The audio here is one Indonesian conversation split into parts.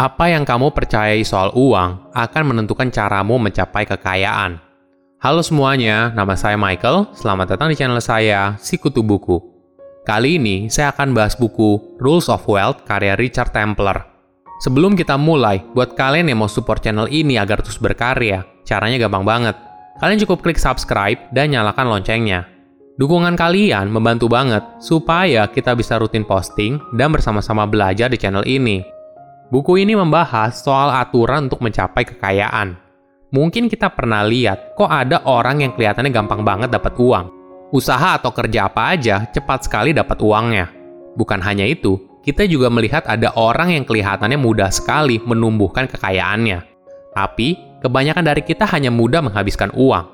Apa yang kamu percayai soal uang akan menentukan caramu mencapai kekayaan. Halo semuanya, nama saya Michael. Selamat datang di channel saya, Sikutu Buku. Kali ini saya akan bahas buku Rules of Wealth karya Richard Templer. Sebelum kita mulai, buat kalian yang mau support channel ini agar terus berkarya, caranya gampang banget. Kalian cukup klik subscribe dan nyalakan loncengnya. Dukungan kalian membantu banget supaya kita bisa rutin posting dan bersama-sama belajar di channel ini. Buku ini membahas soal aturan untuk mencapai kekayaan. Mungkin kita pernah lihat, kok ada orang yang kelihatannya gampang banget dapat uang. Usaha atau kerja apa aja, cepat sekali dapat uangnya. Bukan hanya itu, kita juga melihat ada orang yang kelihatannya mudah sekali menumbuhkan kekayaannya. Tapi, kebanyakan dari kita hanya mudah menghabiskan uang.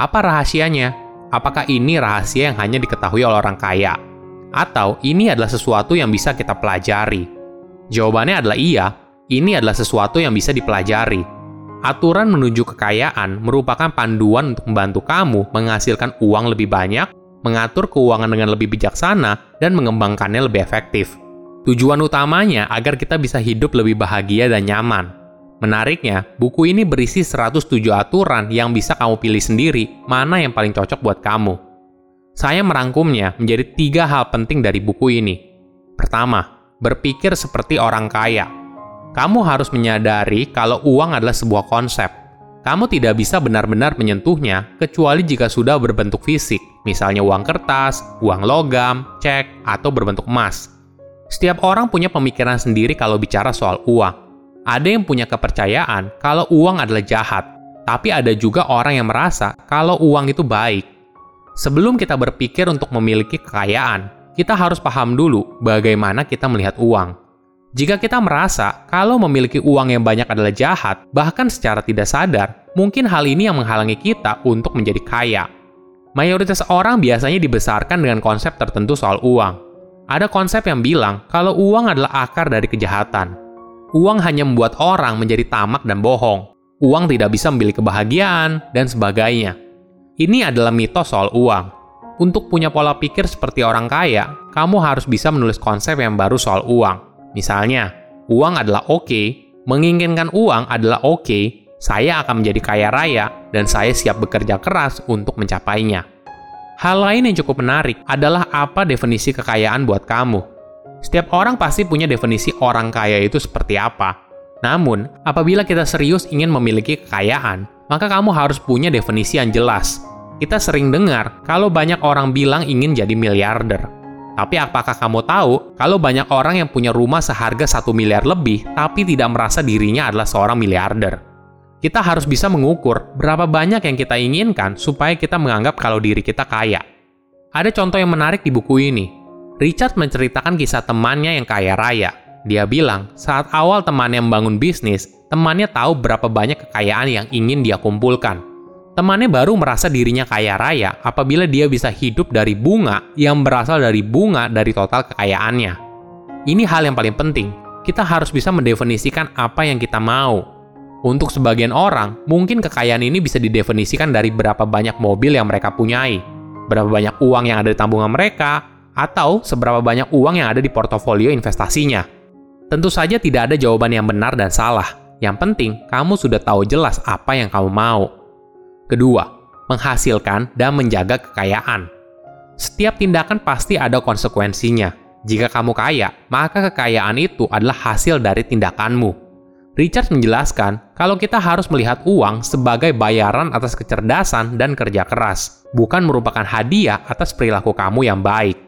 Apa rahasianya? Apakah ini rahasia yang hanya diketahui oleh orang kaya? Atau ini adalah sesuatu yang bisa kita pelajari? Jawabannya adalah iya, ini adalah sesuatu yang bisa dipelajari. Aturan menuju kekayaan merupakan panduan untuk membantu kamu menghasilkan uang lebih banyak, mengatur keuangan dengan lebih bijaksana, dan mengembangkannya lebih efektif. Tujuan utamanya agar kita bisa hidup lebih bahagia dan nyaman. Menariknya, buku ini berisi 107 aturan yang bisa kamu pilih sendiri mana yang paling cocok buat kamu. Saya merangkumnya menjadi tiga hal penting dari buku ini. Pertama, berpikir seperti orang kaya. Kamu harus menyadari kalau uang adalah sebuah konsep. Kamu tidak bisa benar-benar menyentuhnya kecuali jika sudah berbentuk fisik, misalnya uang kertas, uang logam, cek, atau berbentuk emas. Setiap orang punya pemikiran sendiri kalau bicara soal uang. Ada yang punya kepercayaan kalau uang adalah jahat, tapi ada juga orang yang merasa kalau uang itu baik. Sebelum kita berpikir untuk memiliki kekayaan, kita harus paham dulu bagaimana kita melihat uang. Jika kita merasa kalau memiliki uang yang banyak adalah jahat, bahkan secara tidak sadar, mungkin hal ini yang menghalangi kita untuk menjadi kaya. Mayoritas orang biasanya dibesarkan dengan konsep tertentu soal uang. Ada konsep yang bilang kalau uang adalah akar dari kejahatan. Uang hanya membuat orang menjadi tamak dan bohong. Uang tidak bisa membeli kebahagiaan, dan sebagainya. Ini adalah mitos soal uang. Untuk punya pola pikir seperti orang kaya, kamu harus bisa menulis konsep yang baru soal uang. Misalnya, uang adalah oke, okay, menginginkan uang adalah oke, okay, saya akan menjadi kaya raya, dan saya siap bekerja keras untuk mencapainya. Hal lain yang cukup menarik adalah apa definisi kekayaan buat kamu. Setiap orang pasti punya definisi orang kaya itu seperti apa. Namun, apabila kita serius ingin memiliki kekayaan, maka kamu harus punya definisi yang jelas kita sering dengar kalau banyak orang bilang ingin jadi miliarder. Tapi apakah kamu tahu kalau banyak orang yang punya rumah seharga satu miliar lebih tapi tidak merasa dirinya adalah seorang miliarder? Kita harus bisa mengukur berapa banyak yang kita inginkan supaya kita menganggap kalau diri kita kaya. Ada contoh yang menarik di buku ini. Richard menceritakan kisah temannya yang kaya raya. Dia bilang, saat awal temannya membangun bisnis, temannya tahu berapa banyak kekayaan yang ingin dia kumpulkan. Temannya baru merasa dirinya kaya raya apabila dia bisa hidup dari bunga yang berasal dari bunga dari total kekayaannya. Ini hal yang paling penting. Kita harus bisa mendefinisikan apa yang kita mau. Untuk sebagian orang, mungkin kekayaan ini bisa didefinisikan dari berapa banyak mobil yang mereka punyai, berapa banyak uang yang ada di tabungan mereka, atau seberapa banyak uang yang ada di portofolio investasinya. Tentu saja tidak ada jawaban yang benar dan salah. Yang penting, kamu sudah tahu jelas apa yang kamu mau. Kedua, menghasilkan dan menjaga kekayaan. Setiap tindakan pasti ada konsekuensinya. Jika kamu kaya, maka kekayaan itu adalah hasil dari tindakanmu. Richard menjelaskan kalau kita harus melihat uang sebagai bayaran atas kecerdasan dan kerja keras, bukan merupakan hadiah atas perilaku kamu yang baik.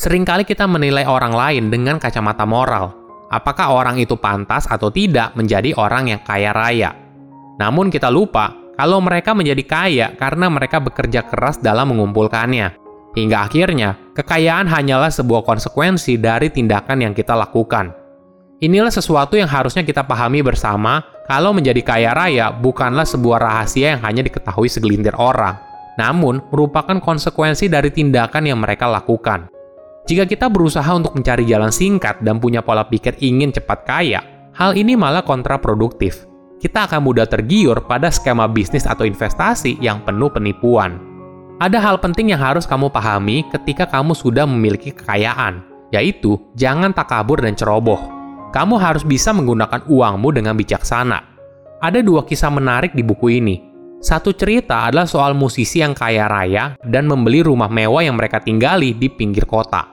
Seringkali kita menilai orang lain dengan kacamata moral. Apakah orang itu pantas atau tidak menjadi orang yang kaya raya? Namun kita lupa kalau mereka menjadi kaya karena mereka bekerja keras dalam mengumpulkannya. Hingga akhirnya, kekayaan hanyalah sebuah konsekuensi dari tindakan yang kita lakukan. Inilah sesuatu yang harusnya kita pahami bersama kalau menjadi kaya raya bukanlah sebuah rahasia yang hanya diketahui segelintir orang, namun merupakan konsekuensi dari tindakan yang mereka lakukan. Jika kita berusaha untuk mencari jalan singkat dan punya pola pikir ingin cepat kaya, hal ini malah kontraproduktif kita akan mudah tergiur pada skema bisnis atau investasi yang penuh penipuan. Ada hal penting yang harus kamu pahami ketika kamu sudah memiliki kekayaan, yaitu jangan takabur dan ceroboh. kamu harus bisa menggunakan uangmu dengan bijaksana. Ada dua kisah menarik di buku ini. Satu cerita adalah soal musisi yang kaya raya dan membeli rumah mewah yang mereka tinggali di pinggir kota.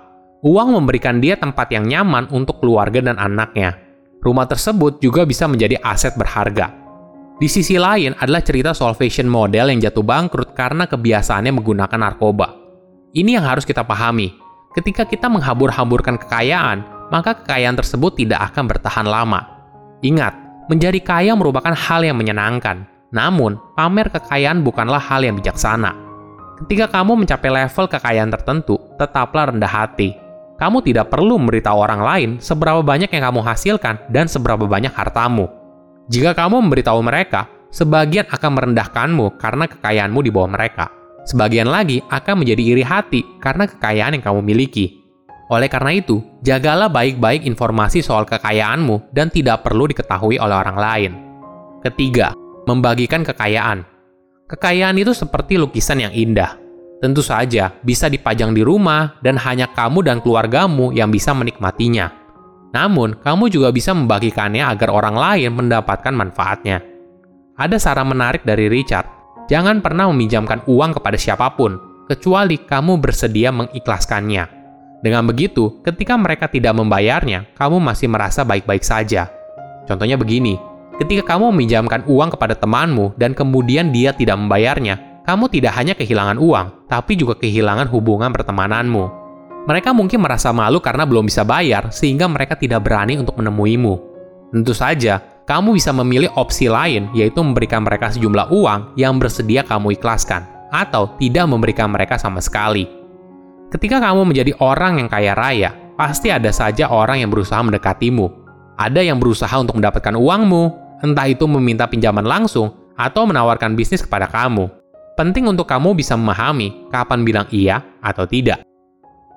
Uang memberikan dia tempat yang nyaman untuk keluarga dan anaknya. Rumah tersebut juga bisa menjadi aset berharga. Di sisi lain adalah cerita soal fashion model yang jatuh bangkrut karena kebiasaannya menggunakan narkoba. Ini yang harus kita pahami. Ketika kita menghambur-hamburkan kekayaan, maka kekayaan tersebut tidak akan bertahan lama. Ingat, menjadi kaya merupakan hal yang menyenangkan, namun pamer kekayaan bukanlah hal yang bijaksana. Ketika kamu mencapai level kekayaan tertentu, tetaplah rendah hati. Kamu tidak perlu memberitahu orang lain seberapa banyak yang kamu hasilkan dan seberapa banyak hartamu. Jika kamu memberitahu mereka, sebagian akan merendahkanmu karena kekayaanmu di bawah mereka. Sebagian lagi akan menjadi iri hati karena kekayaan yang kamu miliki. Oleh karena itu, jagalah baik-baik informasi soal kekayaanmu dan tidak perlu diketahui oleh orang lain. Ketiga, membagikan kekayaan. Kekayaan itu seperti lukisan yang indah. Tentu saja bisa dipajang di rumah dan hanya kamu dan keluargamu yang bisa menikmatinya. Namun, kamu juga bisa membagikannya agar orang lain mendapatkan manfaatnya. Ada saran menarik dari Richard. Jangan pernah meminjamkan uang kepada siapa pun, kecuali kamu bersedia mengikhlaskannya. Dengan begitu, ketika mereka tidak membayarnya, kamu masih merasa baik-baik saja. Contohnya begini, ketika kamu meminjamkan uang kepada temanmu dan kemudian dia tidak membayarnya, kamu tidak hanya kehilangan uang, tapi juga kehilangan hubungan pertemananmu. Mereka mungkin merasa malu karena belum bisa bayar, sehingga mereka tidak berani untuk menemuimu. Tentu saja, kamu bisa memilih opsi lain, yaitu memberikan mereka sejumlah uang yang bersedia kamu ikhlaskan, atau tidak memberikan mereka sama sekali. Ketika kamu menjadi orang yang kaya raya, pasti ada saja orang yang berusaha mendekatimu. Ada yang berusaha untuk mendapatkan uangmu, entah itu meminta pinjaman langsung atau menawarkan bisnis kepada kamu. Penting untuk kamu bisa memahami kapan bilang iya atau tidak.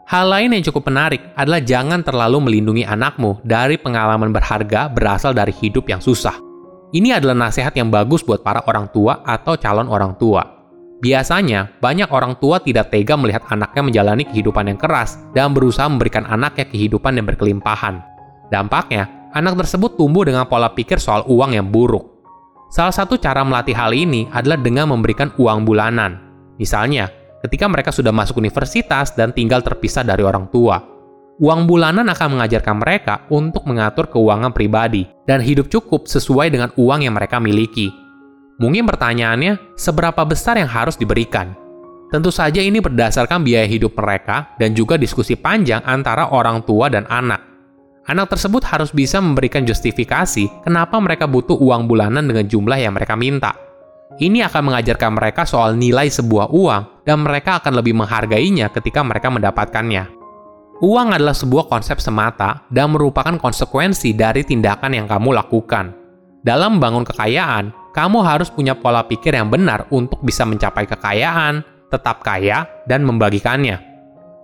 Hal lain yang cukup menarik adalah jangan terlalu melindungi anakmu dari pengalaman berharga berasal dari hidup yang susah. Ini adalah nasihat yang bagus buat para orang tua atau calon orang tua. Biasanya, banyak orang tua tidak tega melihat anaknya menjalani kehidupan yang keras dan berusaha memberikan anaknya kehidupan yang berkelimpahan. Dampaknya, anak tersebut tumbuh dengan pola pikir soal uang yang buruk. Salah satu cara melatih hal ini adalah dengan memberikan uang bulanan. Misalnya, ketika mereka sudah masuk universitas dan tinggal terpisah dari orang tua. Uang bulanan akan mengajarkan mereka untuk mengatur keuangan pribadi dan hidup cukup sesuai dengan uang yang mereka miliki. Mungkin pertanyaannya, seberapa besar yang harus diberikan? Tentu saja ini berdasarkan biaya hidup mereka dan juga diskusi panjang antara orang tua dan anak. Anak tersebut harus bisa memberikan justifikasi kenapa mereka butuh uang bulanan dengan jumlah yang mereka minta. Ini akan mengajarkan mereka soal nilai sebuah uang dan mereka akan lebih menghargainya ketika mereka mendapatkannya. Uang adalah sebuah konsep semata dan merupakan konsekuensi dari tindakan yang kamu lakukan. Dalam membangun kekayaan, kamu harus punya pola pikir yang benar untuk bisa mencapai kekayaan, tetap kaya, dan membagikannya.